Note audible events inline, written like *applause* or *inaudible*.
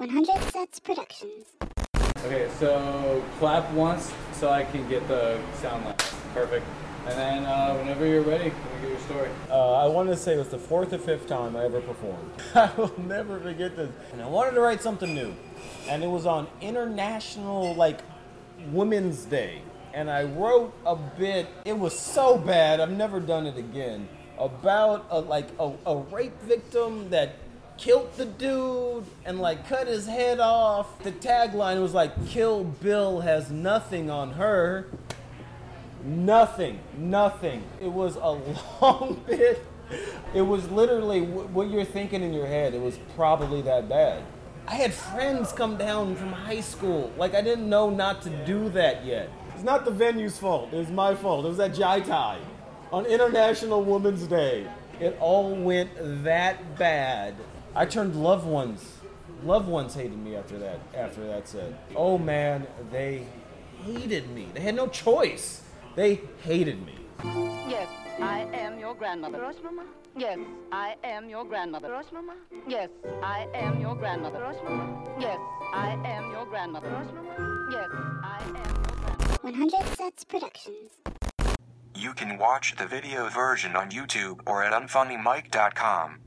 100 Sets Productions. Okay, so clap once so I can get the sound left. Perfect. And then uh, whenever you're ready, let me get your story. Uh, I wanted to say it was the fourth or fifth time I ever performed. *laughs* I will never forget this. And I wanted to write something new. And it was on International, like, Women's Day. And I wrote a bit, it was so bad, I've never done it again, about, a, like, a, a rape victim that killed the dude and, like, cut his head off. The tagline was like, Kill Bill has nothing on her. Nothing, nothing. It was a *laughs* long bit. It was literally what you're thinking in your head. It was probably that bad. I had friends come down from high school. Like, I didn't know not to do that yet. It's not the venue's fault. It was my fault. It was at Jai Tai on International Women's Day. It all went that bad. I turned loved ones. Loved ones hated me after that. After that said, oh man, they hated me. They had no choice. They hated me. Yes, I am your grandmother. Rush, Mama? Yes, I am your grandmother. Rush, Mama? Yes, I am your grandmother. Rush, Mama? Yes, I am your grandmother. Rush, Mama? Yes, I am your grandmother. 100 Sets Productions. You can watch the video version on YouTube or at unfunnymike.com.